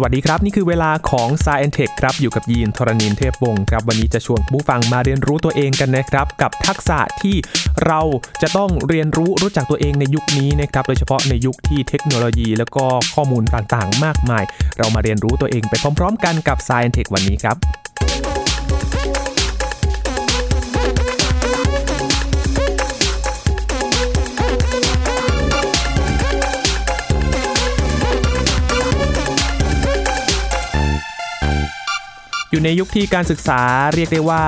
สวัสดีครับ นี่คือเวลาของ s ซเอ็นเทครับ อยู่กับยีนทรณินเทพวงศ์ครับ วันนี้จะชวนผู้ฟังมาเรียนรู้ตัวเองกันนะครับ กับทักษะที่เราจะต้องเรียนรู้รู้จักตัวเองในยุคนี้นะครับ โดยเฉพาะในยุคที่เทคโนโลยี แล้วก็ข้อมูลต่างๆ มากมาย เรามาเรียนรู้ตัวเองไปพร้อม ๆ กันกับ s ซ e n t e c h วันนี้ครับ อยู่ในยุคที่การศึกษาเรียกได้ว่า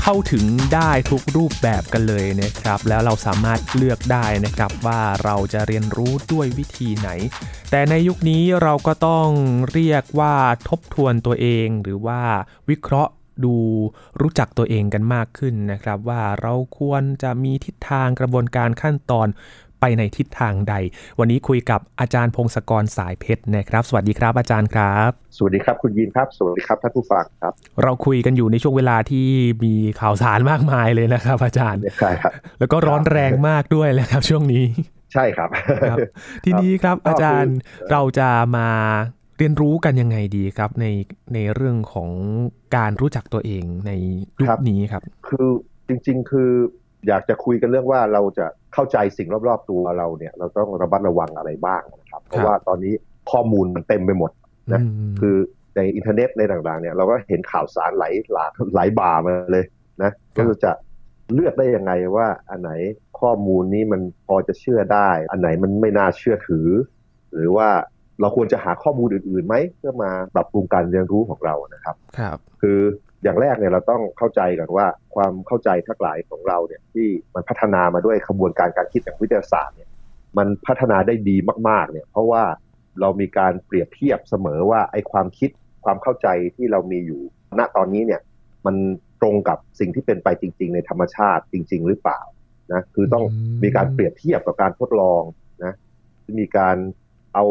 เข้าถึงได้ทุกรูปแบบกันเลยนะครับ แล้วเราสามารถเลือกได้นะครับว่าเราจะเรียนรู้ด้วยวิธีไหน แต่ในยุคนี้เราก็ต้องเรียกว่าทบทวนตัวเองหรือว่าวิเคราะห์ดูรู้จักตัวเองกันมากขึ้นนะครับ ว่าเราควรจะมีทิศทางกระบวนการขั้นตอน ไปในทิศทางใด วันนี้คุยกับอาจารย์พงศกรสายเพชรนะครับ สวัสดีครับอาจารย์ครับ สวัสดีครับคุณยินครับ สวัสดีครับท่านผู้ฟังครับ เราคุยกันอยู่ในช่วงเวลาที่มีข่าวสารมากมายเลยนะครับ อาจารย์ใช่ครับแล้วก็ร้อนแรงมากด้วยแหละครับ ช่วงนี้ใช่ครับครับทีนี้ครับก็คือออาจารย์เราจะมาเรียนรู้กันยังไงดีครับ ในในเรื่องของการรู้จักตัวเองในยุคนี้ครับ คือจริง ๆ คือ อยากจะคุยกันเรื่องว่าเราจะเข้าใจสิ่งรอบๆตัวเราเนี่ย เราต้องระมัดระวังอะไรบ้างนะครับ เพราะว่าตอนนี้ข้อมูลมันเต็มไปหมดนะอืมคือในอินเทอร์เน็ตในต่างๆ เนี่ยเราก็เห็นข่าวสารไหลหลากไหลบ่ามาเลยนะก็จะเลือกได้ยังไงว่าอันไหนข้อมูลนี้มันพอจะเชื่อได้ อันไหนมันไม่น่าเชื่อถือ หรือว่าเราควรจะหาข้อมูลอื่นๆไหมเพื่อมาปรับปรุงการเรียนรู้ของเรานะครับ ครับ คือ อย่างแรกเนี่ยเราต้องเข้าใจกันว่าความเข้าใจทั้งหลายของเราเนี่ยที่มันพัฒนามาด้วยขบวนการการคิดทางวิทยาศาสตร์เนี่ยมันพัฒนาได้ดีมาก ๆ เนี่ย เพราะว่าเรามีการเปรียบเทียบเสมอว่าไอ้ความคิดความเข้าใจที่เรามีอยู่ ณตอนนี้เนี่ยมันตรงกับสิ่งที่เป็นไปจริง ๆ ในธรรมชาติจริง ๆ หรือเปล่านะคือต้องมมีการเปรียบเทียบกับการทดลองนะมีการเอา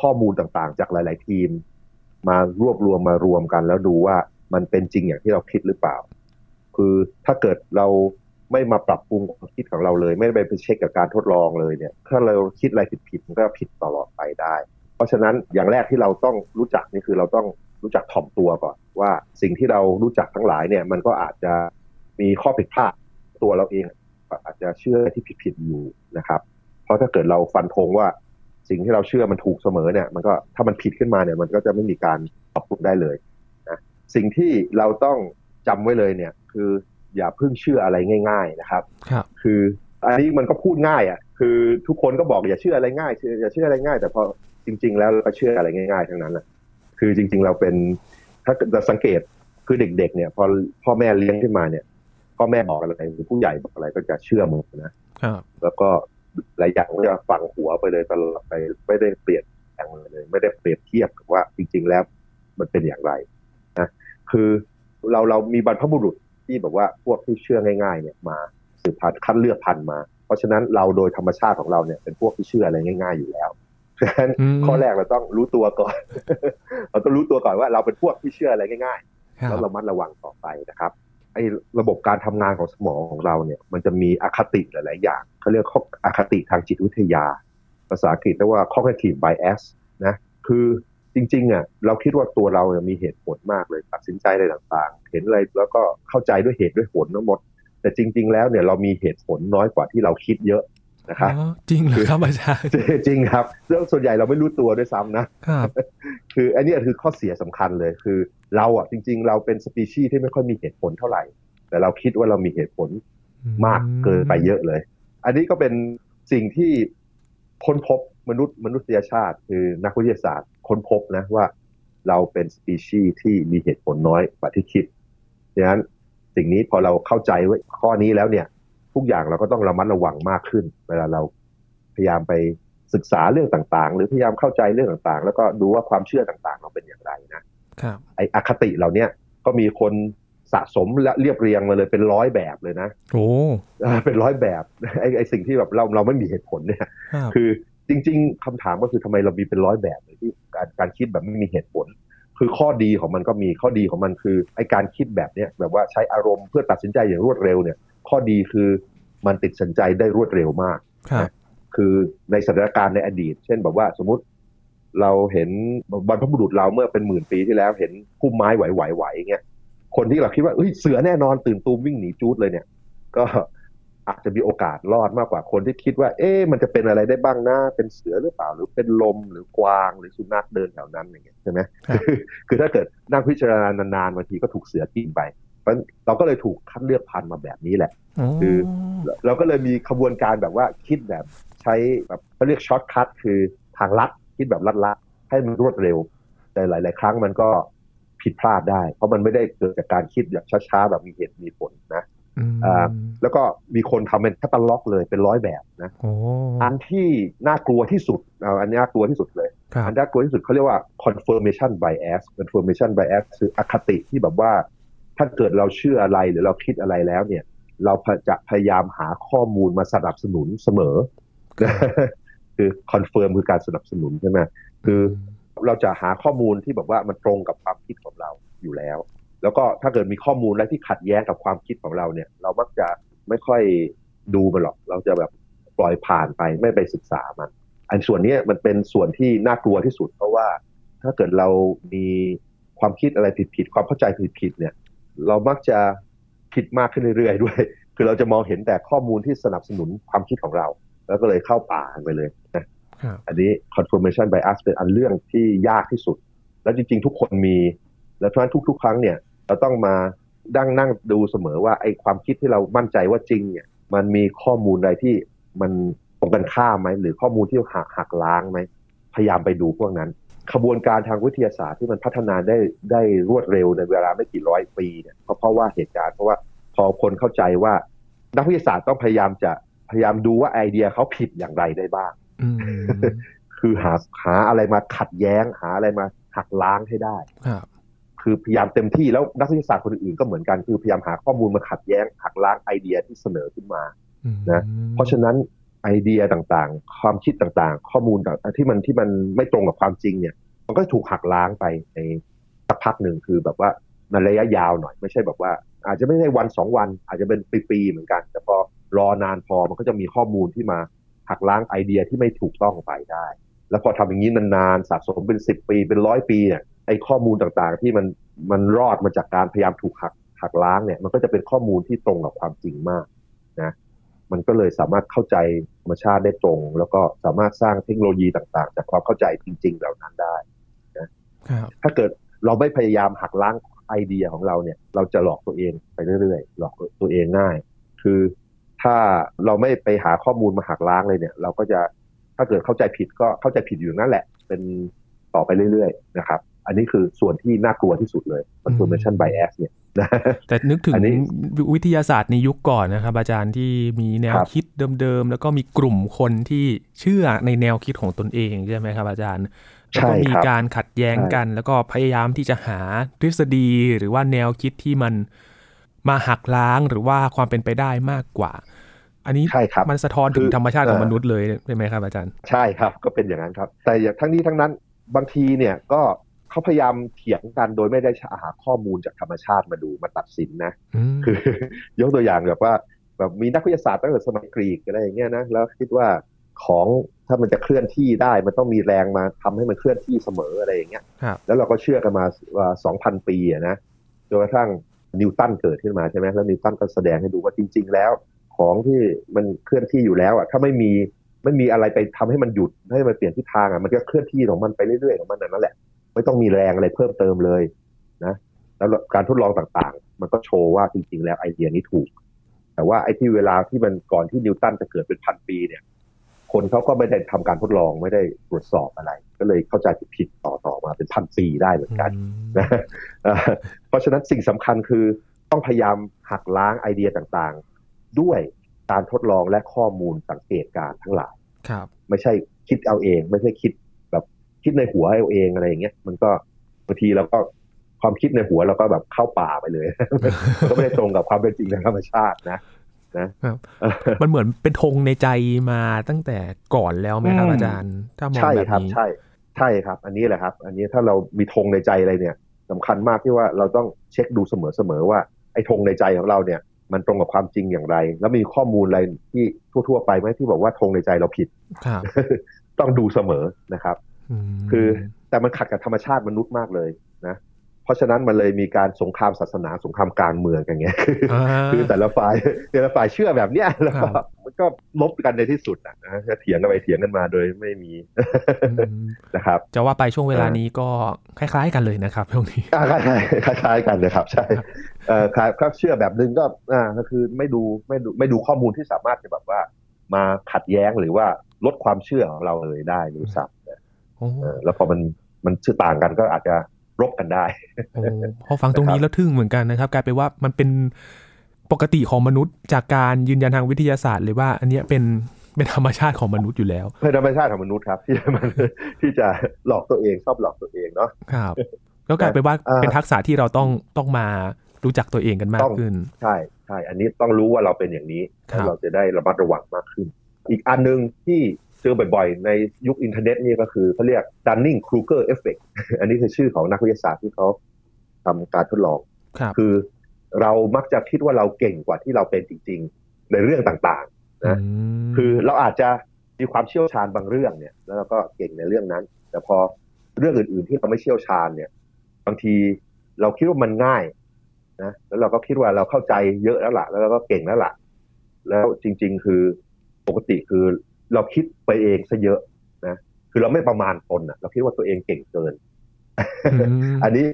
ข้อมูลต่างๆ จากหลาย ๆ ทีม มารวบรวมมารวมกันแล้วดูว่า มันเป็นจริงอย่างที่เราคิดหรือเปล่า คือถ้าเกิดเราไม่มาปรับปรุงความคิดของเราเลย ไม่ได้ไปเช็คกับการทดลองเลยเนี่ย ถ้าเราคิดอะไรผิดๆมันก็ผิดตลอดไปได้ เพราะฉะนั้นอย่างแรกที่เราต้องรู้จักนี่คือเราต้องรู้จักถ่อมตัวก่อนว่าสิ่งที่เรารู้จักทั้งหลายเนี่ย มันก็อาจจะมีข้อผิดพลาดตัวเราเองอาจจะเชื่อที่ผิดๆอยู่นะครับ เพราะถ้าเกิดเราฟันธงว่าสิ่งที่เราเชื่อมันถูกเสมอเนี่ย มันก็ถ้ามันผิดขึ้นมาเนี่ย มันก็จะไม่มีการปรับปรุงได้เลย สิ่งที่เราต้องจำไว้เลยเนี่ย คืออย่าเพิ่งเชื่ออะไรง่าย ๆนะครับครับคืออันนี้มันก็พูดง่ายอะคือทุกคนก็บอกอย่าเชื่ออะไรง่ายเชื่ออย่าเชื่ออะไรง่าย แต่พอจริง ๆ แล้วเราก็เชื่ออะไรง่าย ๆ ทั้งนั้นแหละคือจริง ๆ เราเป็นถ้าจะสังเกตคือเด็ก ๆ เนี่ย พอพ่อแม่เลี้ยงขึ้นมาเนี่ยพ่อแม่บอกอะไรหรือผู้ใหญ่บอกอะไรก็จะเชื่อหมดนะครับแล้วก็หลายอย่างก็จะฝังหัวไปเลยตลอดไปไม่ได้เปลี่ยนแปลงเลย ไม่ได้เปรียบเทียบกับว่าจริง ๆ แล้วมันเป็นอย่างไรนะ คือเราเรามีบรรพบุรุษที่แบบว่าพวกที่เชื่อง่าย ๆ เนี่ยมาสืบพันธุ์คัดเลือกพันธุ์มา เพราะฉะนั้นเราโดยธรรมชาติของเราเนี่ยเป็นพวกที่เชื่ออะไรง่าย ๆอยู่แล้วเพราะฉะนั้นอืมข้อแรกเราต้องรู้ตัวก่อน เราต้องรู้ตัวก่อนว่าเราเป็นพวกที่เชื่ออะไรง่ายๆครัแล้วบระมัดระวังต่อไปนะครับไอ้ระบบการทำงานของสมองของเราเนี่ย มันจะมีอคติหลาย ๆ อย่างเขาเรียกข้ออคติทางจิตวิทยา ภาษาอังกฤษเรียกว่า cognitive bias นะ คือ จริงๆอะเราคิดว่าตัวเราเนี่ยมีเหตุผลมากเลยตัดสินใจอะไรต่างๆ เห็นอะไรแล้วก็เข้าใจด้วยเหตุด้วยผลทั้งหมด แต่จริง ๆ แล้วเนี่ยเรามีเหตุผลน้อยกว่าที่เราคิดเยอะนะครับอ๋อจริงเหรอครับอาจารย์จริงครับแล้วส่วนใหญ่เราไม่รู้ตัวด้วยซ้ำนะครับคืออันเนี้ยคือข้อเสียสำคัญเลยคือเราอะจริง ๆ เราเป็นสปีชีส์ที่ไม่ค่อยมีเหตุผลเท่าไหร่ แต่เราคิดว่าเรามีเหตุผลมากเกินไปเยอะเลย อันนี้ก็เป็นสิ่งที่ค้นพบมนุษย์มนุษยชาติ คือนักวิทยาศาสตร์ ค้นพบนะว่าเราเป็นสปีชีส์ที่มีเหตุผลน้อยกว่าที่คิดดังนั้นสิ่งนี้พอเราเข้าใจไว้ข้อนี้แล้วเนี่ย ทุกอย่างเราก็ต้องระมัดระวังมากขึ้น เวลาเราพยายามไปศึกษาเรื่องต่างๆ หรือพยายามเข้าใจเรื่องต่างๆ แล้วก็ดูว่าความเชื่อต่างๆ เราเป็นอย่างไรนะครับไออคติเหล่าเนี้ยก็มีคนสะสมและเรียบเรียงมาเลยเป็นร้อยแบบเลยนะโอ้อ่าเป็นร้อยแบบไอไอสิ่งที่แบบเราเราไม่มีเหตุผลเนี่ยครับคือ จริง ๆคำถามก็คือทำไมเรามีเป็นร้อยแบบเลยที่การการคิดแบบไม่มีเหตุผล คือข้อดีของมันก็มีข้อดีของมันคือไอการคิดแบบเนี้ยแบบว่าใช้อารมณ์เพื่อตัดสินใจอย่างรวดเร็วเนี่ย ข้อดีคือมันติดสินใจได้รวดเร็วมากครับคือในสถานการณ์ในอดีต เช่นแบบว่าสมมติเราเห็นบรรพบุรุษเราเมื่อเป็นหมื่นปีที่แล้วเห็นพุ่มไม้ไหวๆๆเงี้ยคนที่เราคิดว่าเฮ้ยเสือแน่นอนตื่นตูมวิ่งหนีจูดเลยเนี่ย ก็ อาจจะมีโอกาสรอดมากกว่าคนที่คิดว่า เอ๊ะมันจะเป็นอะไรได้บ้างนะเป็นเสือหรือเปล่า หรือเป็นลมหรือกวางหรือสุนัขเดินแถวนั้นอย่างเงี้ยใช่ไหมครับคือถ้าเกิดนั่งพิจารณานานๆบางทีก็ถูกเสือกินไปเพราะฉะนั้นเราก็เลยถูกคัดเลือกพันธุ์มาแบบนี้แหละ คือเราก็เลยมีขบวนการแบบว่าคิดแบบใช้แบบเขาเรียก shortcut คือทางลัดคิดแบบลัดๆให้มันรวดเร็ว แต่หลาย ๆ ครั้งมันก็ผิดพลาดได้ เพราะมันไม่ได้เกิดจากการคิดแบบช้าๆแบบมีเหตุมีผลนะ อืมอ่าแล้วก็มีคนทำเป็นแคตตาล็อกเลยเป็นร้อยแบบนะโอ้อันที่น่ากลัวที่สุดเอาอันนี้น่ากลัวที่สุดเลยครับอันน่ากลัวที่สุดเขาเรียกว่า confirmation bias confirmation bias คืออคติที่แบบว่า ถ้าเกิดเราเชื่ออะไรหรือเราคิดอะไรแล้วเนี่ย เราจะพยายามหาข้อมูลมาสนับสนุนเสมอ คือ confirm คือการสนับสนุนใช่ไหมคือเราจะหาข้อมูลที่แบบว่ามันตรงกับความคิดของเราอยู่แล้ว แล้วก็ถ้าเกิดมีข้อมูลอะไรที่ขัดแย้งกับความคิดของเราเนี่ย เรามักจะไม่ค่อยดูมันหรอก เราจะแบบปล่อยผ่านไปไม่ไปศึกษามัน อันส่วนเนี้ยมันเป็นส่วนที่น่ากลัวที่สุด เพราะว่าถ้าเกิดเรามีความคิดอะไรผิดๆความเข้าใจผิดๆเนี่ย เรามักจะผิดมากขึ้นเรื่อยๆด้วย คือเราจะมองเห็นแต่ข้อมูลที่สนับสนุนความคิดของเรา แล้วก็เลยเข้าป่าไปเลยนะครับอันนี้ confirmation bias เป็นอันเรื่องที่ยากที่สุด แล้วจริงๆ ทุกคนมี แล้วทุกทุก ๆ ครั้งเนี่ย เราต้องมาดั้งนั่งดูเสมอว่าไอ้ความคิดที่เรามั่นใจว่าจริงเนี่ยมันมีข้อมูลอะไรที่มันตรงกันข้ามไหมหรือข้อมูลที่หักหักล้างไหมพยายามไปดูพวกนั้น ขบวนการทางวิทยาศาสตร์ที่มันพัฒนาได้ได้รวดเร็วในเวลาไม่กี่ร้อยปีเนี่ยก็เพราะว่าเหตุการณ์เพราะว่าพอคนเข้าใจว่า นักวิทยาศาสตร์ต้องพยายามจะพยายามดูว่าไอเดียเขาผิดอย่างไรได้บ้างอืมคือหาหาอะไรมาขัดแย้งหาอะไรมาหักล้างให้ได้ ครับคือพยายามเต็มที่แล้วนักวิทยาศาสตร์คนอื่นๆก็เหมือนกันคือพยายามหาข้อมูลมาขัดแย้งหักล้างไอเดียที่เสนอขึ้นมาอืมนะเพราะฉะนั้นไอเดียต่างๆ ความคิดต่างๆ ข้อมูลต่างๆที่มันที่มันไม่ตรงกับความจริงเนี่ย มันก็ถูกหักล้างไปในสักพักหนึ่งคือแบบว่าในระยะยาวหน่อยไม่ใช่แบบว่า อาจจะไม่ใช่วันสองวัน อาจจะเป็นปีๆเหมือนกัน แต่พอรอนานพอมันก็จะมีข้อมูลที่มาหักล้างไอเดียที่ไม่ถูกต้องไปได้ แล้วพอทำอย่างนี้นานๆสะสมเป็นสิบปีเป็นร้อยปีเนี่ยไอ้ข้อมูลต่างๆ ที่มันมันรอดมาจากการพยายามถูกหักหักล้างเนี่ย มันก็จะเป็นข้อมูลที่ตรงกับความจริงมากนะมันก็เลยสามารถเข้าใจธรรมชาติได้ตรง แล้วก็สามารถสร้างเทคโนโลยีต่างๆ จากความเข้าใจจริง ๆ เหล่านั้นได้ครับถ้าเกิดเราไม่พยายามหักล้างไอเดียของเราเนี่ย เราจะหลอกตัวเองไปเรื่อยๆหลอกตัวเองง่าย คือถ้าเราไม่ไปหาข้อมูลมาหักล้างเลยเนี่ย เราก็จะ ถ้าเกิดเข้าใจผิดก็เข้าใจผิดอยู่นั่นแหละ เป็นต่อไปเรื่อยๆนะครับ อันนี้คือส่วนที่น่ากลัวที่สุดเลย confirmation bias เนี่ยนะแต่นึกถึงอันนี้วิทยาศาสตร์ในยุคก่อนนะครับ อาจารย์ที่มีแนวครับคิดเดิมๆ แล้วก็มีกลุ่มคนที่เชื่อในแนวคิดของตนเองใช่ไหมครับอาจารย์แล้วก็มีครับการขัดแย้งใช่กัน แล้วก็พยายามที่จะหาทฤษฎีหรือว่าแนวคิดที่มันมาหักล้างหรือว่าความเป็นไปได้มากกว่า อันนี้ใช่ครับมันสะท้อนถึงคือธรรมชาติของเอ่อมนุษย์เลยใช่ไหมครับอาจารย์ ใช่ครับก็เป็นอย่างนั้นครับ แต่อย่างทั้งนี้ทั้งนั้นบางทีเนี่ยก็เขาพยายามเถียงกันโดยไม่ได้หาข้อมูลจากธรรมชาติมาดูมาตัดสินนะอืมคือยกตัวอย่างแบบว่าแบบมีนักวิทยาศาสตร์ตั้งแต่สมัยกรีกอะไรอย่างเงี้ยนะแล้วคิดว่าของถ้ามันจะเคลื่อนที่ได้มันต้องมีแรงมาทำให้มันเคลื่อนที่เสมออะไรอย่างเงี้ยครับแล้วเราก็เชื่อกันมาว่าสองพันปีอะนะจนกระทั่งนิวตันเกิดขึ้นมาใช่ไหมแล้วนิวตันก็แสดงให้ดูว่าจริง ๆ แล้ว ของที่มันเคลื่อนที่อยู่แล้วอะถ้าไม่มีไม่มีอะไรไปทำให้มันหยุดให้มันเปลี่ยนทิศทางอะมันก็เคลื่อนที่ของมันไปเรื่อยๆของมันนั่นแหละ ไม่ต้องมีแรงอะไรเพิ่มเติมเลยนะแล้วการทดลองต่างๆ มันก็โชว์ว่าจริงๆ แล้วไอเดียนี้ถูก แต่ว่าไอ้ที่เวลาที่มันก่อนที่นิวตันจะเกิดเป็นพันปีเนี่ย คนเขาก็ไม่ได้ทำการทดลองไม่ได้ตรวจสอบอะไร ก็เลยเข้าใจผิดๆต่อต่อมาเป็นพันปีได้เหมือนกันนะเอ่อเพราะฉะนั้นสิ่งสำคัญคือต้องพยายามหักล้างไอเดียต่างๆ ด้วยการทดลองและข้อมูลสังเกตการณ์ทั้งหลายครับไม่ใช่คิดเอาเอง ไม่ใช่คิดแบบคิดในหัวเอาเองอะไรอย่างเงี้ยมันก็บางทีเราก็ความคิดในหัวเราก็แบบเข้าป่าไปเลยมันก็ไม่ได้ตรงกับความเป็นจริงทางธรรมชาตินะนะครับมันเหมือนเป็นธงในใจมาตั้งแต่ก่อนแล้วไหมครับอืมอาจารย์ ถ้ามองใช่แบบครับนี้ใช่ใช่ครับ อันนี้แหละครับ อันนี้ถ้าเรามีธงในใจอะไรเนี่ยสำคัญมากที่ว่าเราต้องเช็คดูเสมอๆว่าไอ้ธงในใจของเราเนี่ย มันตรงกับความจริงอย่างไร แล้วมีข้อมูลอะไรที่ทั่ว ๆ ไปไหมที่บอกว่าธงในใจเราผิดครับต้องดูเสมอนะครับ คือแต่มันขัดกับธรรมชาติมนุษย์มากเลยนะ เพราะฉะนั้นมันเลยมีการสงครามศาสนาสงครามการเมืองกันเงี้ยคือแต่ละฝ่ายแต่ละฝ่ายเชื่อแบบเนี้ยแล้วก็มันก็ลบกันในที่สุดอะนะจะเถียงกันไปเถียงกันมาโดยไม่มีนะครับ จะว่าไปช่วงเวลานี้ก็คล้ายๆกันเลยนะครับช่วงนี้คล้ายๆคล้ายๆกันนะครับ ใช่เอ่อครับเชื่อแบบนึงก็อ่าก็คือไม่ดูไม่ดูไม่ดูข้อมูลที่สามารถจะแบบว่า มาขัดแย้งหรือว่าลดความเชื่อของเราเลยได้รู้สักแล้วพอมันมันชื่อต่างกันก็อาจจะ รบกันได้พอฟังตรงนี้แล้วทึ่งเหมือนกันนะครับ กลายเป็นว่ามันเป็นปกติของมนุษย์ จากการยืนยันทางวิทยาศาสตร์เลยว่า อันนี้เป็นเป็นธรรมชาติของมนุษย์อยู่แล้วเป็นธรรมชาติของมนุษย์ครับ ที่มันที่จะหลอกตัวเองชอบหลอกตัวเองเนาะครับก็กลายเป็นว่าเป็นทักษะที่เราต้องต้องมารู้จักตัวเองกันมากขึ้น ใช่ใช่ อันนี้ต้องรู้ว่าเราเป็นอย่างนี้ เราจะได้ระมัดระวังมากขึ้น อีกอันหนึ่งที่ เจอบ่อยๆ ในยุคอินเทอร์เน็ตนี่ก็คือเขาเรียก Dunning Kruger Effect อันนี้คือชื่อของนักวิทยาศาสตร์ที่เขาทำการทดลองคือเรามักจะคิดว่าเราเก่งกว่าที่เราเป็นจริง ๆ ในเรื่องต่างๆนะคือเราอาจจะมีความเชี่ยวชาญบางเรื่องเนี่ย แล้วเราก็เก่งในเรื่องนั้น แต่พอเรื่องอื่น ๆ ที่เราไม่เชี่ยวชาญเนี่ย บางทีเราคิดว่ามันง่ายนะแล้วเราก็คิดว่าเราเข้าใจเยอะแล้วล่ะ แล้วเราก็เก่งแล้วล่ะ แล้วจริง ๆ คือปกติคือ เราคิดไปเองซะเยอะนะคือเราไม่ประมาณตนอะเราคิดว่าตัวเองเก่งเกิน อันนี้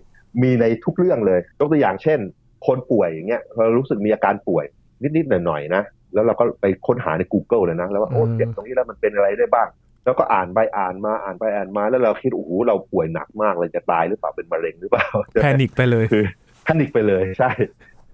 มีในทุกเรื่องเลยยกตัวอย่างเช่น คนป่วยอย่างเงี้ยเรารู้สึกมีอาการป่วยนิดๆหน่อยๆนะแล้วเราก็ไปค้นหาใน Google เลยนะแล้วว่าโอ้เจ็บตรงนี้แล้วมันเป็นอะไรได้บ้าง แล้วก็อ่านไปอ่านมาอ่านไปอ่านมา แล้วเราคิดโอ้โหเราป่วยหนักมากเลยจะตายหรือเปล่าเป็นมะเร็งหรือเปล่าแพนิคไปเลยคือแพนิคไปเลยใช่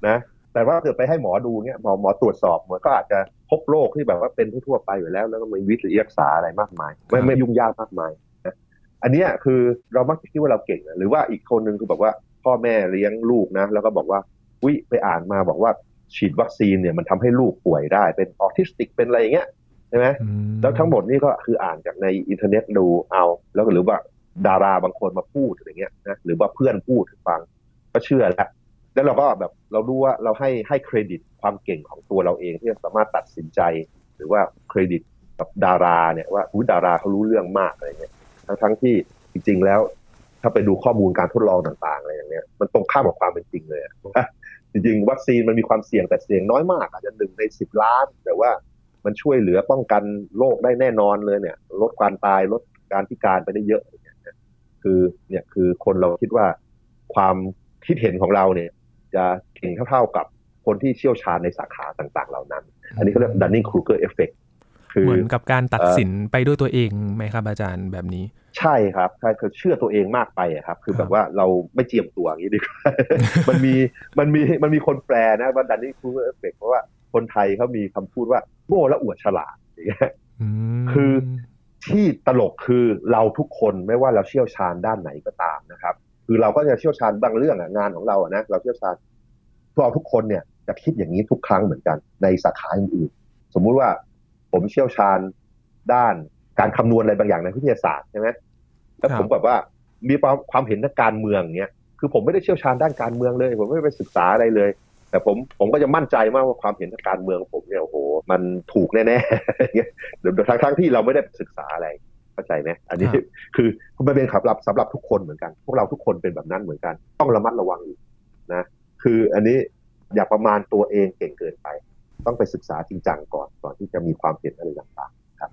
นะแต่ว่าเกิดไปให้หมอดูเนี่ยหมอหมอตรวจสอบหมอก็อาจจะ พบโรคที่แบบว่าเป็นทั่วไปอยู่แล้ว แล้วก็มีวิธีรักษาอะไรมากมาย ไม่ไม่ยุ่งยากมากมายนะอันนี้คือเรามักจะคิดว่าเราเก่งหรือว่าอีกคนนึงคือแบบว่าพ่อแม่เลี้ยงลูกนะแล้วก็บอกว่าวิไปอ่านมาบอกว่าฉีดวัคซีนเนี่ยมันทำให้ลูกป่วยได้เป็นออทิสติกเป็นอะไรอย่างเงี้ยใช่ไหมแล้วทั้งหมดนี่ก็คืออ่านจากในอินเทอร์เน็ตดูเอา แล้วก็หรือว่าดาราบางคนมาพูดอะไรเงี้ยนะหรือว่าเพื่อนพูดฟังก็เชื่อแล้วแล้วเราก็แบบ เราดูว่าเราให้ให้เครดิตความเก่งของตัวเราเองที่สามารถตัดสินใจ หรือว่าเครดิตกับดาราเนี่ยว่าอุ้ดาราเขารู้เรื่องมากอะไรเงี้ยทั้งทั้งที่จริง ๆ แล้ว ถ้าไปดูข้อมูลการทดลองต่างๆอะไรอย่างเงี้ยมันตรงข้ามกับความเป็นจริงเลยจริงๆวัคซีนมันมีความเสี่ยงแต่เสี่ยงน้อยมาก อาจจะหนึ่งในสิบล้าน แต่ว่ามันช่วยเหลือป้องกันโรคได้แน่นอนเลยเนี่ย ลดการตายลดการพิการไปได้เยอะคือเนี่ยคือคนเราคิดว่าความคิดเห็นของเราเนี่ย จะเก่งเท่าๆกับคนที่เชี่ยวชาญในสาขาต่างๆ เหล่านั้น อันนี้เขาเรียก Dunning Kruger Effect เหมือนกับการตัดสินไปด้วยตัวเองไหมครับอาจารย์แบบนี้ ใช่ครับใช่คือเชื่อตัวเองมากไปครับ คือแบบว่าเราไม่เจียมตัวอย่างนี้ดีกว่ามันมีมันมีมันมีคนแปลนะว่า Dunning Kruger Effect เพราะว่าคนไทยเขามีคำพูดว่าโง่และอวดฉลาดอย่างเงี้ยคือที่ตลกคือเราทุกคนไม่ว่าเราเชี่ยวชาญด้านไหนก็ตามนะครับ คือเราก็จะเชี่ยวชาญบางเรื่องงานของเราอะนะเราเชี่ยวชาญพวกเราทุกคนเนี่ยจะคิดอย่างนี้ทุกครั้งเหมือนกันในสาขาอื่นๆสมมุติว่าผมเชี่ยวชาญด้านการคำนวณอะไรบางอย่างในวิทยาศาสตร์ใช่ไหมแล้วผมแบบว่ามีความความเห็นทางการเมืองเนี้ยคือผมไม่ได้เชี่ยวชาญด้านการเมืองเลย ผมไม่ไปศึกษาอะไรเลย แต่ผมผมก็จะมั่นใจมากว่าความเห็นทางการเมืองผมเนี่ยโอ้โหมันถูกแน่ๆเดี๋ยวทั้งทั้งที่เราไม่ได้ศึกษาอะไร เข้าใจไหมอันนี้คือมันเป็นขับรับสำหรับทุกคนเหมือนกัน พวกเราทุกคนเป็นแบบนั้นเหมือนกัน ต้องระมัดระวังอีกนะ คืออันนี้อย่าประมาณตัวเองเก่งเกินไป ต้องไปศึกษาจริงจังก่อนก่อนที่จะมีความเห็นอะไรต่างๆครับ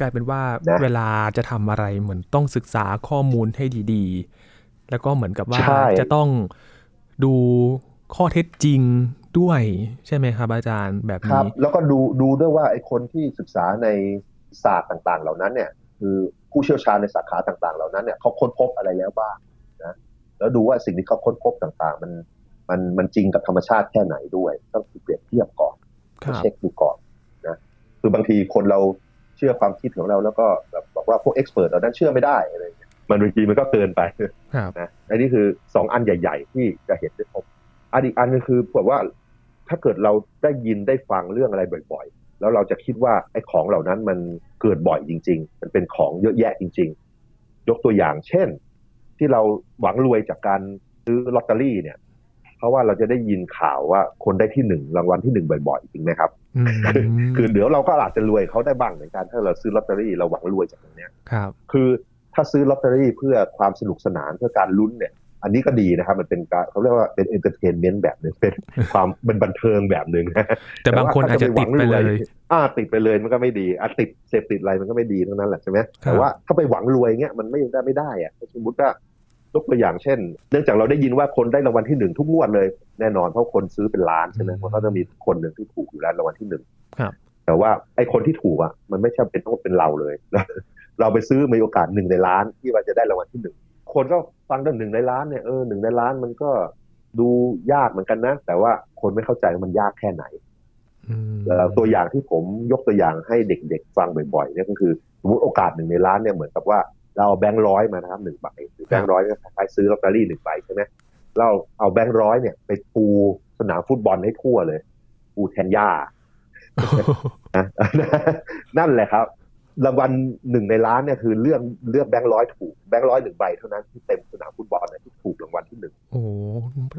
กลายเป็นว่าเวลาจะทำอะไรเหมือนต้องศึกษาข้อมูลให้ดีๆ แล้วก็เหมือนกับว่าจะต้องดูข้อเท็จจริงด้วยใช่ไหมครับ อาจารย์แบบนี้แล้วก็ดูดูด้วยว่าไอ้คนที่ศึกษาในศาสตร์ต่างๆ เหล่านั้นเนี่ย คือผู้เชี่ยวชาญในสาขาต่างๆ เหล่านั้นเนี่ยเขาค้นพบอะไรแล้วบ้างนะแล้วดูว่าสิ่งที่เขาค้นพบต่างๆ มันมันมันจริงกับธรรมชาติแค่ไหนด้วยต้องเปรียบเทียบก่อนเช็คดูก่อนนะคือบางทีคนเราเชื่อความคิดของเราแล้วก็แบบบอกว่าพวกเอ็กซ์เพรสเหล่านั้นเชื่อไม่ได้อะไรเงี้ยมันบางทีมันก็เกินไปนะอันนี้คือสองอันใหญ่ ๆ ที่จะเห็นได้พบอันอีกอันนึงคือแบบว่าถ้าเกิดเราได้ยินได้ฟังเรื่องอะไรบ่อยๆ แล้วเราจะคิดว่าไอ้ของเหล่านั้นมันเกิดบ่อยจริง ๆ มันเป็นของเยอะแยะจริง ๆ ยกตัวอย่างเช่น ที่เราหวังรวยจากการซื้อลอตเตอรี่เนี่ย เพราะว่าเราจะได้ยินข่าวว่าคนได้ที่หนึ่งรางวัลที่หนึ่งบ่อยๆจริงไหมครับคือเดี๋ยวเราก็อาจจะรวยเขาได้บ้างเหมือนกันถ้าเราซื้อลอตเตอรี่เราหวังรวยจากตรงนี้ครับ คือถ้าซื้อลอตเตอรี่เพื่อความสนุกสนานเพื่อการลุ้นเนี่ย อันนี้ก็ดีนะครับมันเป็นการเขาเรียกว่าเป็น entertainment แบบหนึ่งเป็นความเป็นบันเทิงแบบหนึ่งแต่บางคนอาจจะติดไปเลยอ่าติดไปเลยมันก็ไม่ดีอะติดเสพติดอะไรมันก็ไม่ดีทั้งนั้นแหละใช่ไหมแต่ว่าถ้าไปหวังรวยเงี้ยมันไม่ได้ไม่ได้อะสมมติว่ายกตัวอย่างเช่น เนื่องจากเราได้ยินว่าคนได้รางวัลที่หนึ่งทุกงวดเลย แน่นอนเพราะคนซื้อเป็นล้านใช่ไหมมันก็จะมีคนหนึ่งที่ถูกอยู่แล้วรางวัลที่หนึ่งครับแต่ว่าไอ้คนที่ถูกอะมันไม่ใช่เป็นต้องเป็นเราเลย เราไปซื้อมีโอกาสหนึ่งในล้านที่ว่าจะได้รางวัลที่หนึ่ง คนก็ฟังเรื่องหนึ่งในล้านเนี่ยเออหนึ่งในล้านมันก็ดูยากเหมือนกันนะ แต่ว่าคนไม่เข้าใจว่ามันยากแค่ไหนอืมแล้วตัวอย่างที่ผมยกตัวอย่างให้เด็กๆฟังบ่อยๆเนี่ยก็คือสมมติโอกาสหนึ่งในล้านเนี่ยเหมือนกับว่าเราเอาแบงค์ร้อยมานะครับหนึ่งใบหรือแบงค์ร้อยก็คล้ายๆซื้อลอตเตอรี่หนึ่งใบใช่ไหมเราเอาแบงค์ร้อยเนี่ยไปปูสนามฟุตบอลให้ทั่วเลย ปูแทนหญ้านะนั่นแหละครับ รางวัลหนึ่งในล้านเนี่ยคือเลือกเลือกแบงค์ร้อยถูกแบงค์ร้อยหนึ่งใบเท่านั้นที่เต็มสนามฟุตบอลเนี่ยที่ถูกรางวัลที่หนึ่งโอ้โห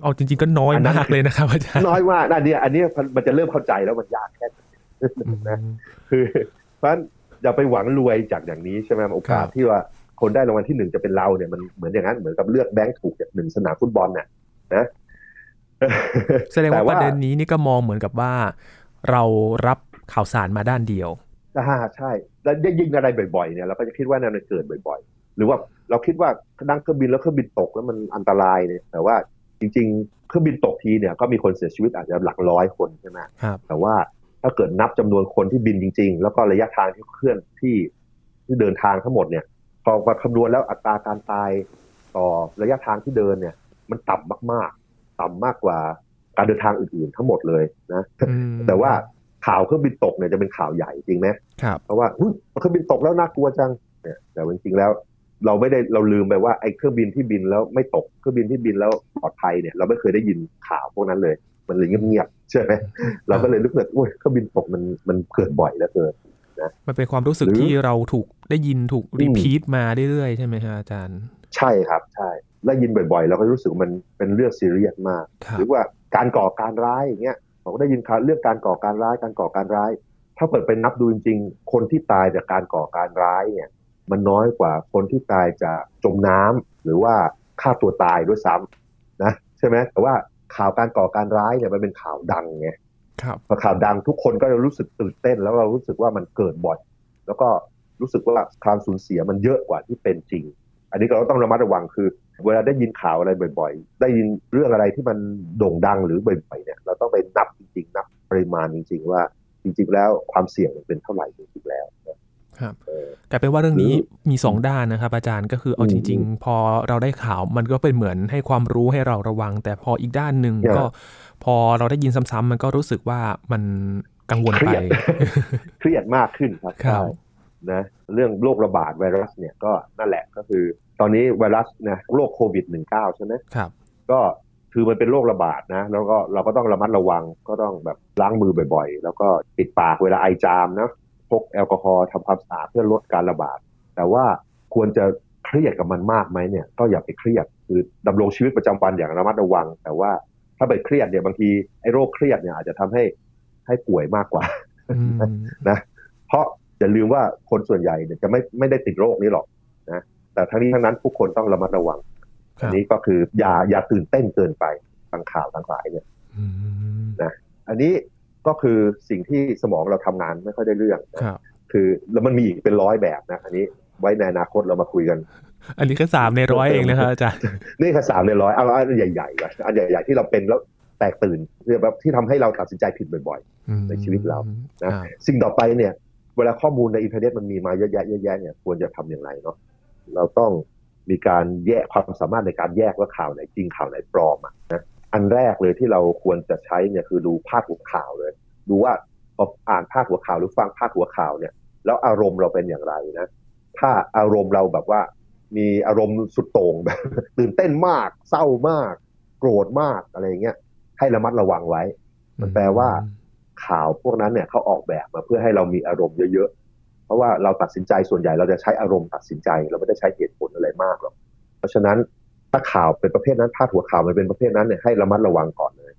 เอาจริง ๆก็น้อยอันนั้นมากเลยนะครับอาจารย์น้อยว่านั่นเนี่ยอันเนี้ยมันจะเริ่มเข้าใจแล้วมันยากแค่ไหนนะคือเพราะฉะนั้นอย่าไปหวังรวยจากอย่างนี้ใช่ไหมโอกาสครับที่ว่าคนได้รางวัลที่หนึ่งจะเป็นเราเนี่ยมันเหมือนอย่างนั้นเหมือนกับเลือกแบงค์ถูกจากหนึ่งสนามฟุตบอลน่ะนะแสดงว่าแต่ประเด็นนี้นี่ก็มองเหมือนกับว่า เรารับข่าวสารมาด้านเดียว อ่าใช่ แล้วยิ่งอะไรบ่อยๆเนี่ยเราก็จะคิดว่านั่นมันเกิดบ่อย ๆ หรือว่าเราคิดว่านั่งเครื่องบินแล้วเครื่องบินตกแล้วมันอันตรายเนี่ย แต่ว่าจริง ๆ เครื่องบินตกทีเนี่ยก็มีคนเสียชีวิตอาจจะหลักร้อยคนใช่ไหมครับแต่ว่าถ้าเกิดนับจำนวนคนที่บินจริง ๆ แล้วก็ระยะทางที่เคลื่อนที่ที่เดินทางทั้งหมดเนี่ยพอมาคำนวณแล้วอัตราการตายต่อระยะทางที่เดินเนี่ย มันต่ำมาก ๆ ต่ำมากกว่าการเดินทางอื่นๆ ทั้งหมดเลยนะอืมแต่ว่า ข่าวเครื่องบินตกเนี่ยจะเป็นข่าวใหญ่จริงไหมครับเพราะว่าอุ๊ยเครื่องบินตกแล้วน่ากลัวจังเนี่ยแต่จริงๆแล้ว เราไม่ได้เราลืมไปว่าไอ้เครื่องบินที่บินแล้วไม่ตกเครื่องบินที่บินแล้วปลอดภัยเนี่ยเราไม่เคยได้ยินข่าวพวกนั้นเลย มันเลยเงียบๆใช่ไหมเราก็เลยรู้สึกว่าเครื่องบินตกมันมันเกิดบ่อยแล้วเกินมันเป็นความรู้สึกหรือที่เราถูกได้ยินถูกอืมรีพีทมาเรื่อยๆใช่ไหมฮะอาจารย์ ใช่ครับใช่ได้ยินบ่อยๆเราก็รู้สึกว่ามันเป็นเรื่องซีเรียสมากครับหรือว่าการก่อการร้ายอย่างเงี้ย เราก็ได้ยินข่าวเรื่องการก่อการร้ายการก่อการร้าย ถ้าเปิดเป็นนับดูจริงๆ คนที่ตายจากการก่อการร้ายเนี่ย มันน้อยกว่าคนที่ตายจากจมน้ำหรือว่าฆ่าตัวตายด้วยซ้ำนะใช่ไหมแต่ว่าข่าวการก่อการร้ายเนี่ยมันเป็นข่าวดังไงครับพอข่าวดังทุกคนก็จะรู้สึกตื่นเต้น แล้วเรารู้สึกว่ามันเกิดบ่อย แล้วก็รู้สึกว่าความสูญเสียมันเยอะกว่าที่เป็นจริง อันนี้เราต้องระมัดระวังคือ เวลาได้ยินข่าวอะไรบ่อยๆ ได้ยินเรื่องอะไรที่มันโด่งดังหรือบ่อยๆเนี่ยเราต้องไปนับจริงๆ นับปริมาณจริง ๆ ว่าจริงๆ แล้วความเสี่ยงมันเป็นเท่าไหร่จริงๆแล้วนะครับเออกลายเป็นว่าเรื่องนี้หรือมีสองด้านนะครับ อาจารย์ก็คือเอาอืมจริง ๆ พอเราได้ข่าวมันก็เป็นเหมือนให้ความรู้ให้เราระวัง แต่พออีกด้านหนึ่งเนี่ยก็ พอเราได้ยินซ้ำๆมันก็รู้สึกว่ามันกังวลเครีไปยดเครียดมากขึ้นครับครับใช่ นะเรื่องโรคระบาดไวรัสเนี่ยก็นั่นแหละก็คือ ตอนนี้ไวรัสนะโรคโควิด -19 ใช่ไหมครับก็คือมันเป็นโรคระบาดนะ แล้วก็เราก็ต้องระมัดระวังก็ต้องแบบล้างมือบ่อยๆ แล้วก็ปิดปากเวลาไอจามนะพกแอลกอฮอล์ทำความสะอาดเพื่อลดการระบาด แต่ว่าควรจะเครียดกับมันมากไหมเนี่ยก็อย่าไปเครียดคือดำรงชีวิตประจำวันอย่างระมัดระวัง แต่ว่าถ้าไปเครียดเนี่ยบางทีไอ้โรคเครียดเนี่ยอาจจะทำให้ให้ป่วยมากกว่าอืมนะเพราะ อย่าลืมว่าคนส่วนใหญ่เนี่ยจะไม่ไม่ได้ติดโรคนี้หรอกนะแต่ทั้งนี้ทั้งนั้นผู้คนต้องระมัดระวังคอัรันบนี้ก็คืออย่าอย่าตื่นเต้นเกินไปทางข่าวต่างหลายเนี่ยอืมอันนี้ก็คือสิ่งที่สมองเราทำงานไม่ค่อยได้เรื่องนะครับคือแล้วมันมีอีกเป็นร้อยแบบนะ อันนี้ไว้ในอนาคตเรามาคุยกัน อันนี้แค่สามในร้อยเองนะครับอาจารย์นี่คือสามในร้อยเอาอันใหญ่ๆก่อนอันใหญ่ ๆ ที่เราเป็นแล้วแตกตื่นเรื่องแบบที่ทำให้เราตัดสินใจผิดบ่อยในชีวิตเรานะครับๆสิ่งต่อไปเนี่ย เวลาข้อมูลในอินเทอร์เน็ตมันมีมาเยอะแยะเยอะแยะเนี่ยควรจะทำอย่างไรเนาะเราต้องมีการแยกความสามารถในการแยกว่าข่าวไหนจริงข่าวไหนปลอมอะนะอันแรกเลยที่เราควรจะใช้เนี่ยคือดูพาดหัวข่าวเลย ดูว่าพออ่านพาดหัวข่าวหรือฟังพาดหัวข่าวเนี่ย แล้วอารมณ์เราเป็นอย่างไรนะถ้าอารมณ์เราแบบว่า มีอารมณ์สุดโต่งแบบตื่นเต้นมาก เศร้ามาก โกรธมากอะไรเงี้ยให้ระมัดระวังไว้ มันแปลว่า ข่าวพวกนั้นเนี่ยเขาออกแบบมาเพื่อให้เรามีอารมณ์เยอะๆ เพราะว่าเราตัดสินใจส่วนใหญ่เราจะใช้อารมณ์ตัดสินใจ เราไม่ได้ใช้เหตุผลอะไรมากหรอก เพราะฉะนั้นถ้าข่าวเป็นประเภทนั้นพาดหัวข่าวมันเป็นประเภทนั้นเนี่ยให้ระมัดระวังก่อนเลย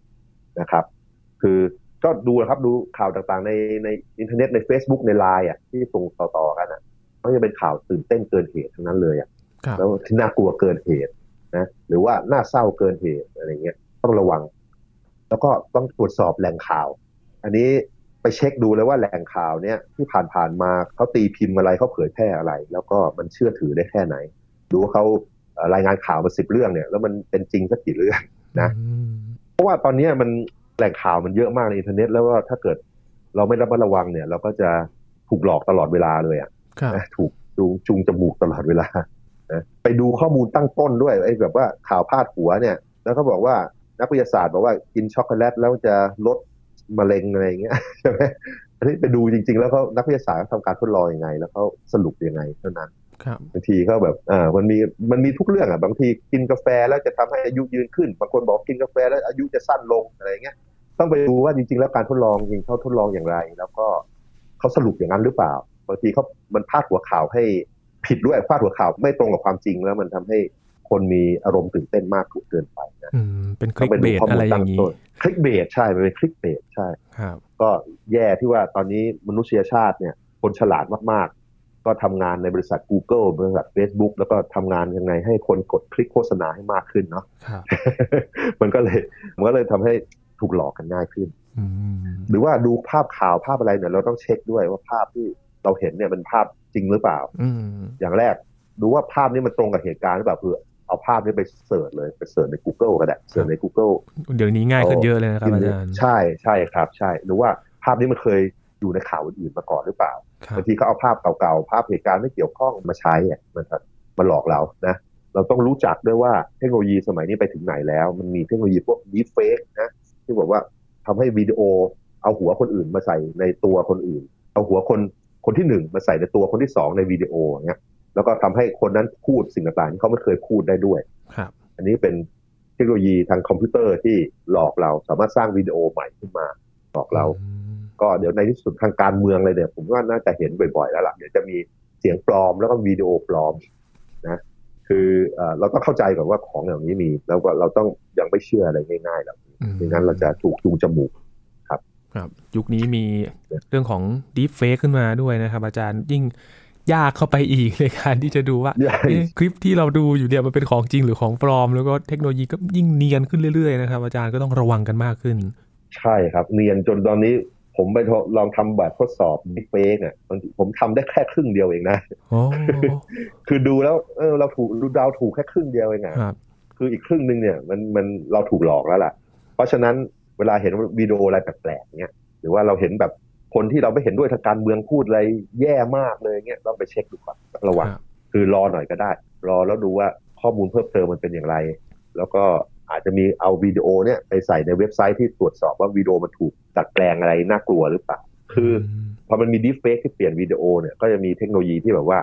นะครับ คือก็ดูนะครับดูข่าวต่างๆในในอินเทอร์เน็ตใน Facebook ในไลน์อะที่ส่งต่อๆกันอะก็จะเป็นข่าวตื่นเต้นเกินเหตุทั้งนั้นเลยอะครับแล้วที่น่ากลัวเกินเหตุนะหรือว่าน่าเศร้าเกินเหตุอะไรเงี้ยต้องระวัง แล้วก็ต้องตรวจสอบแหล่งข่าว อันนี้ไปเช็คดูเลยว่าแหล่งข่าวเนี้ยที่ผ่านๆมาเขาตีพิมพ์อะไรเขาเผยแพร่อะไร แล้วก็มันเชื่อถือได้แค่ไหน ดูว่าเขาเอ่อรายงานข่าวมาสิบเรื่องเนี่ย แล้วมันเป็นจริงสักกี่เรื่องนะอืมเพราะว่าตอนเนี้ยมันแหล่งข่าวมันเยอะมากในอินเทอร์เน็ตแล้วว่าถ้าเกิดเราไม่ระมัดระวังเนี่ย เราก็จะถูกหลอกตลอดเวลาเลยอะครับนะถูกจูงจูงจมูกตลอดเวลานะไปดูข้อมูลตั้งต้นด้วยไอ้แบบว่าข่าวพาดหัวเนี่ย แล้วก็บอกว่านักวิทยาศาสตร์บอกว่ากินช็อกโกแลตแล้วจะลด มะเร็งอะไรอย่างเงี้ยใช่ไหมอันนี้ไปดูจริง ๆ แล้วเขานักวิทยาศาสตร์เขาทำการทดลองยังไง แล้วเขาสรุปยังไงเท่านั้นครับบางทีก็แบบอ่ามันมีมันมีทุกเรื่องอะบางทีกินกาแฟแล้วจะทำให้อายุยืนขึ้นบางคนบอกกินกาแฟแล้วอายุจะสั้นลงอะไรอย่างเงี้ยต้องไปดูว่าจริง ๆ แล้วการทดลองจริงเขาทดลองอย่างไร แล้วก็เขาสรุปอย่างนั้นหรือเปล่าบางทีเขามันพาดหัวข่าวให้ผิดด้วยพาดหัวข่าวไม่ตรงกับความจริงแล้วมันทำให้ คนมีอารมณ์ตื่นเต้นมากเกินไปนะอืมเป็นคต้อลิงกไปเบดูสข้ออะมูลไรอตั้ย่างงนี้ต้นคลิกเบสใช่มันเป็นคลิกเบสใช่ครับก็แย่ที่ว่าตอนนี้มนุษยชาติเนี่ยคนฉลาดมากๆ ก็ทำงานในบริษัท Google บริษัท Facebook แล้วก็ทำงานยังไงให้คนกดคลิกโฆษณาให้มากขึ้นเนาะครับมันก็เลยมันก็เลยทำให้ถูกหลอกกันง่ายขึ้นอืมหรือว่าดูภาพข่าวภาพอะไรเนี่ยเราต้องเช็คด้วยว่าภาพที่เราเห็นเนี่ยเป็นภาพจริงหรือเปล่าอืมอย่างแรกดูว่าภาพนี้มันตรงกับเหตุการณ์หรือเปล่าเพื่อ เอาภาพนี้ไปเสิร์ชเลยไปเสิร์ชใน Google ก็ได้เสิร์ชใน Google เดี๋ยวนี้ง่ายขึ้นเยอะเลยนะครับอาจารย์ใช่ใช่ครับ ใช่หรือว่าภาพนี้มันเคยอยู่ในข่าวอื่นๆมาก่อนหรือเปล่าครับบางทีเขาเอาภาพเก่าๆภาพเหตุการณ์ไม่เกี่ยวข้องมาใช้อะมันก็มาหลอกเรานะเราต้องรู้จักด้วยว่าเทคโนโลยีสมัยนี้ไปถึงไหนแล้ว มันมีเทคโนโลยีพวก deepfake นะที่บอกว่าทำให้วิดีโอเอาหัวคนอื่นมาใส่ในตัวคนอื่น เอาหัวคนคนที่หนึ่งมาใส่ในตัวคนที่สองในวิดีโอเนี้ย แล้วก็ทำให้คนนั้นพูดสิ่งต่างๆที่เขาไม่เคยพูดได้ด้วยครับ อันนี้เป็นเทคโนโลยีทางคอมพิวเตอร์ที่หลอกเราสามารถสร้างวิดีโอใหม่ขึ้นมาหลอกเราอืมก็เดี๋ยวในที่สุดทางการเมืองเลยเนี่ย ผมว่าน่าจะเห็นบ่อยๆแล้วล่ะเดี๋ยวจะมีเสียงปลอมแล้วก็วิดีโอปลอมนะคือเอ่อเราต้องเข้าใจก่อนว่าของเหล่านี้มี แล้วก็เราต้องยังไม่เชื่ออะไรง่ายๆหรอกอืมไม่งั้นเราจะถูกจูงจมูกครับยุคนี้มีเรื่องของ deep fake ขึ้นมาด้วยนะครับ อาจารย์ยิ่ง ยากเข้าไปอีกในการที่จะดูว่าใช่เอ๊ะคลิปที่เราดูอยู่เนี่ยมันเป็นของจริงหรือของปลอม แล้วก็เทคโนโลยีก็ยิ่งเนียนขึ้นเรื่อยๆนะครับอาจารย์ก็ต้องระวังกันมากขึ้น ใช่ครับเนียนจนตอนนี้ผมไปทดลองทำแบบทดสอบดิเฟกอะบางทีผมทำได้แค่ครึ่งเดียวเองนะโอ้คือดูแล้วเออเราถูกดูดาวถูกแค่ครึ่งเดียวเองอะครับคืออีกครึ่งหนึ่งเนี่ยมันมันเราถูกหลอกแล้วล่ะ เพราะฉะนั้นเวลาเห็นวิดีโออะไรแปลกๆเนี่ยหรือว่าเราเห็นแบบ คนที่เราไม่เห็นด้วยทางการเมืองพูดอะไรแย่มากเลยเนี่ยต้องไปเช็คดูก่อนต้องระวังครับคือรอหน่อยก็ได้ รอแล้วดูว่าข้อมูลเพิ่มเติมมันเป็นอย่างไร แล้วก็อาจจะมีเอาวิดีโอเนี่ยไปใส่ในเว็บไซต์ที่ตรวจสอบว่าวิดีโอมันถูกดัดแปลงอะไรน่ากลัวหรือเปล่าคืออพอมันมี deepfake ที่เปลี่ยนวิดีโอเนี่ยก็จะมีเทคโนโลยีที่แบบว่า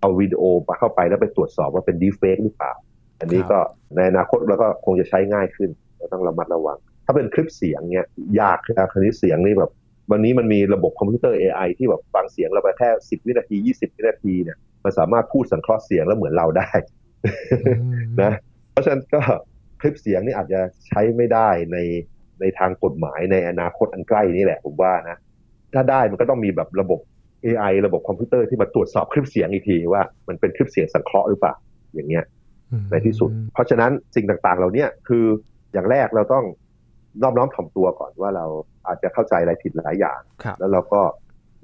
เอาวิดีโอเข้าไปแล้วไปตรวจสอบว่าเป็น deepfake หรือเปล่า อันนี้ก็ในอนาคตเราก็คงจะใช้ง่ายขึ้นเราต้องระมัดระวัง ถ้าเป็นคลิปเสียงเนี่ยยากนะคราวนี้เสียงนี่แบบ วันนี้มันมีระบบคอมพิวเตอร์ AI ที่แบบฟังเสียงเราไปแค่10วินาที20วินาทีเนี่ยมันสามารถพูดสังเคราะห์เสียงแล้วเหมือนเราได้อืมนะเพราะฉะนั้นก็คลิปเสียงนี่อาจจะใช้ไม่ได้ในในทางกฎหมายในอนาคตอันใกล้นี่แหละผมว่านะถ้าได้มันก็ต้องมีแบบระบบ AI ระบบคอมพิวเตอร์ที่มาตรวจสอบคลิปเสียงอีกทีว่ามันเป็นคลิปเสียงสังเคราะห์หรือเปล่าอย่างเงี้ยในที่สุด เพราะฉะนั้นสิ่งต่างๆ เราเนี่ยคืออย่างแรกเราต้อง นอบน้อมถ่อมตัวก่อนว่าเราอาจจะเข้าใจอะไรผิดหลายอย่างครับแล้วเราก็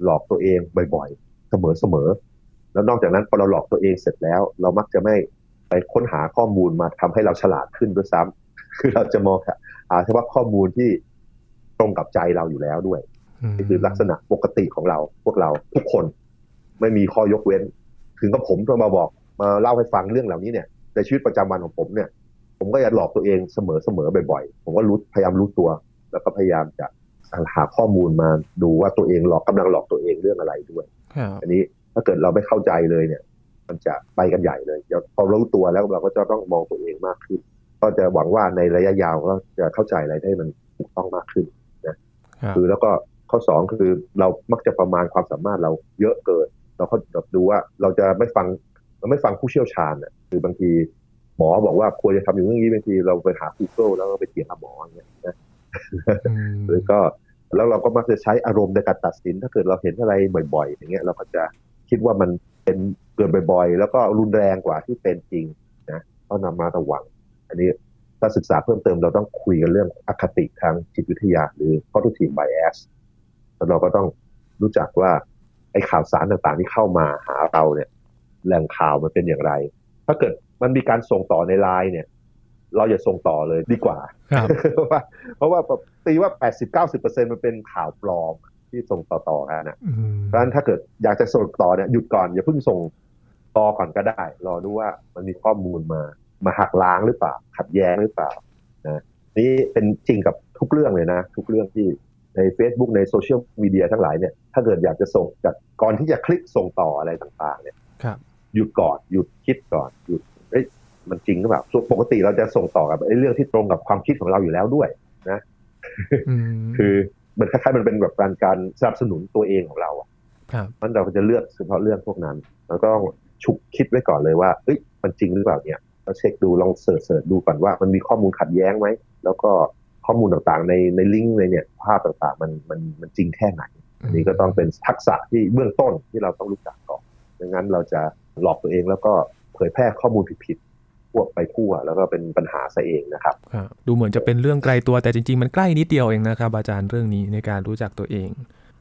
หลอกตัวเองบ่อยๆ เสมอๆ แล้วนอกจากนั้นพอเราหลอกตัวเองเสร็จแล้ว เรามักจะไม่ไปค้นหาข้อมูลมาทำให้เราฉลาดขึ้นด้วยซ้ำคือเราจะมองหาเฉพาะข้อมูลที่ตรงกับใจเราอยู่แล้วด้วยนี่คือลักษณะปกติของเราพวกเราทุกคนไม่มีข้อยกเว้น ถึงกับผมจะมาบอกมาเล่าให้ฟังเรื่องเหล่านี้เนี่ยในชีวิตประจำวันของผมเนี่ย ผมก็จะหลอกตัวเองเสมอเสมอบ่อยๆ ผมก็รู้พยายามรู้ตัว แล้วก็พยายามจะหาข้อมูลมาดูว่าตัวเองหลอกกำลังหลอกตัวเองเรื่องอะไรด้วยครับอันนี้ถ้าเกิดเราไม่เข้าใจเลยเนี่ย มันจะไปกันใหญ่เลยเดี๋ยวพอรู้ตัวแล้วเราก็จะต้องมองตัวเองมากขึ้น ก็จะหวังว่าในระยะยาวก็จะเข้าใจอะไรได้มันถูกต้องมากขึ้นครับคือแล้วก็ข้อสองคือเรามักจะประมาณความสามารถเราเยอะเกิน เราก็แบบดูว่าเราจะไม่ฟังเราไม่ฟังผู้เชี่ยวชาญน่ะคือบางทีห มอบอกว่าควรจะทำอย่างนี้บางทีเราไปหา Google แล้วก็ไปเถียงกับหมออย่างเงี้ยนะอืมหรือก็แล้วเราก็มักจะใช้อารมณ์ในการตัดสิน ถ้าเกิดเราเห็นอะไรบ่อย ๆ อย่างเงี้ยเราก็จะคิดว่ามันเป็นเป็นเกินบ่อยๆ แล้วก็รุนแรงกว่าที่เป็นจริงนะต้องนำมาระวัง อันนี้ถ้าศึกษาเพิ่มเติมเราต้องคุยกันเรื่องอคติทางจิตวิทยา หรือ cognitive bias แล้วเราก็ต้องรู้จักว่าไอ้ข่าวสารต่างๆที่เข้ามาหาเราเนี่ยแหล่งข่าวมันเป็นอย่างไร ถ้าเกิด มันมีการส่งต่อในไลน์เนี่ย เราอย่าส่งต่อเลยดีกว่าครับเพราะว่าเพราะว่าตีว่า80-90%มันเป็นข่าวปลอมที่ส่งต่อๆกันนะอืมเพราะฉะนั้นถ้าเกิดอยากจะส่งต่อเนี่ยหยุดก่อนอย่าเพิ่งส่งต่อก่อนก็ได้ รอดูว่ามันมีข้อมูลมา มาหักล้างหรือเปล่า ขัดแย้งหรือเปล่านะนี่เป็นจริงกับทุกเรื่องเลยนะ ทุกเรื่องที่ใน Facebook ในโซเชียลมีเดียทั้งหลายเนี่ยถ้าเกิดอยากจะส่งจากก่อนที่จะคลิกส่งต่ออะไรต่าง ๆ เนี่ยครับหยุดก่อนหยุดคิดก่อนหยุด เอ้ยมันจริงหรือเปล่าส่วนปกติเราจะส่งต่อกับไอ้เรื่องที่ตรงกับความคิดของเราอยู่แล้วด้วยอืมคือมันคล้ายๆมันเป็นแบบการการสนับสนุนตัวเองของเราอะครับมันเราก็จะเลือกเฉพาะเรื่องพวกนั้น แล้วก็ต้องฉุกคิดไว้ก่อนเลยว่าเอ้ยมันจริงหรือเปล่าเนี่ยเราเช็คดูลองเสิร์ชเสิร์ชดูก่อนว่า มันมีข้อมูลขัดแย้งไหมแล้วก็ข้อมูลต่างๆ ในในลิงก์ในเนี่ยภาพต่างๆ มันมันมันจริงแค่ไหนอันนี้ก็ต้องเป็นทักษะที่เบื้องต้นที่เราต้องรู้จักก่อนไม่งั้นเราจะหลอกตัวเองแล้วก็เผยแพร่ข้อมูลผิดๆพวกไปทั่ว แล้วก็เป็นปัญหาซะเองนะครับครับ ดูเหมือนจะเป็นเรื่องไกลตัวแต่จริง ๆ มันใกล้นิดเดียวเองนะครับ อาจารย์เรื่องนี้ในการรู้จักตัวเอง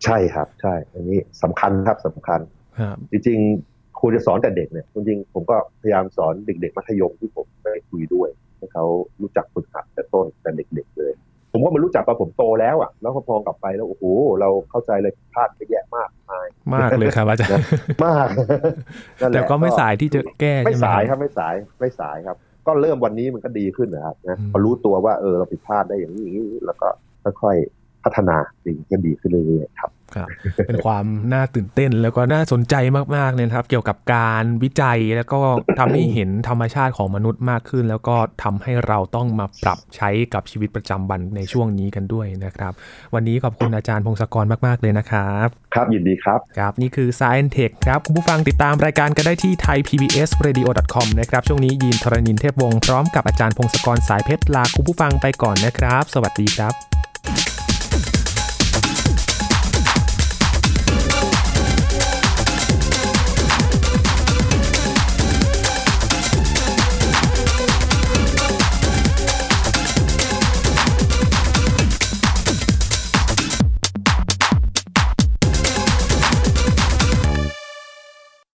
ใช่ครับ ใช่ อันนี้สำคัญครับสำคัญครับจริงๆควรจะสอนแต่เด็กเนี่ยจริงๆผมก็พยายามสอนเด็ก ๆ มัธยมที่ผมได้คุยด้วย ให้เขารู้จักฝึกหัดแต่ต้นแต่เด็กๆเลย ผมว่ามันรู้จักตอนผมโตแล้วอะ แล้วพอมองกลับไปแล้วโอ้โหเราเข้าใจเลยผิดพลาดไปแยะมากมายมากเลยครับอาจารย์มากนั่นหแต่ละก็ไม่สายที่จะแก้ไม่ใช่ไหมสายครับไม่สายไม่สายครับ ก็เริ่มวันนี้มันก็ดีขึ้นนะครับนะอืมพอรู้ตัวว่าเออเราผิดพลาดได้อย่างนี้อย่างนี้แล้วก็ค่อยๆพัฒนาสิ่งที่ดีขึ้นเรื่อยๆครับ ครับเป็นความน่าตื่นเต้นแล้วก็น่าสนใจมากๆเลยนะครับ เกี่ยวกับการวิจัยแล้วก็ทำให้เห็นธรรมชาติของมนุษย์มากขึ้น แล้วก็ทำให้เราต้องมาปรับใช้กับชีวิตประจำวันในช่วงนี้กันด้วยนะครับ วันนี้ขอบคุณอาจารย์พงศกรมากๆเลยนะครับ ครับยินดีครับ ครับนี่คือ Science Tech ครับคุณผู้ฟังติดตามรายการกันได้ที่ thaipbsradio.com นะครับช่วงนี้ยีนทรณินเทพวงศ์พร้อมกับอาจารย์พงศกรสายเพชรลาคุณผู้ฟังไปก่อนนะครับ สวัสดีครับ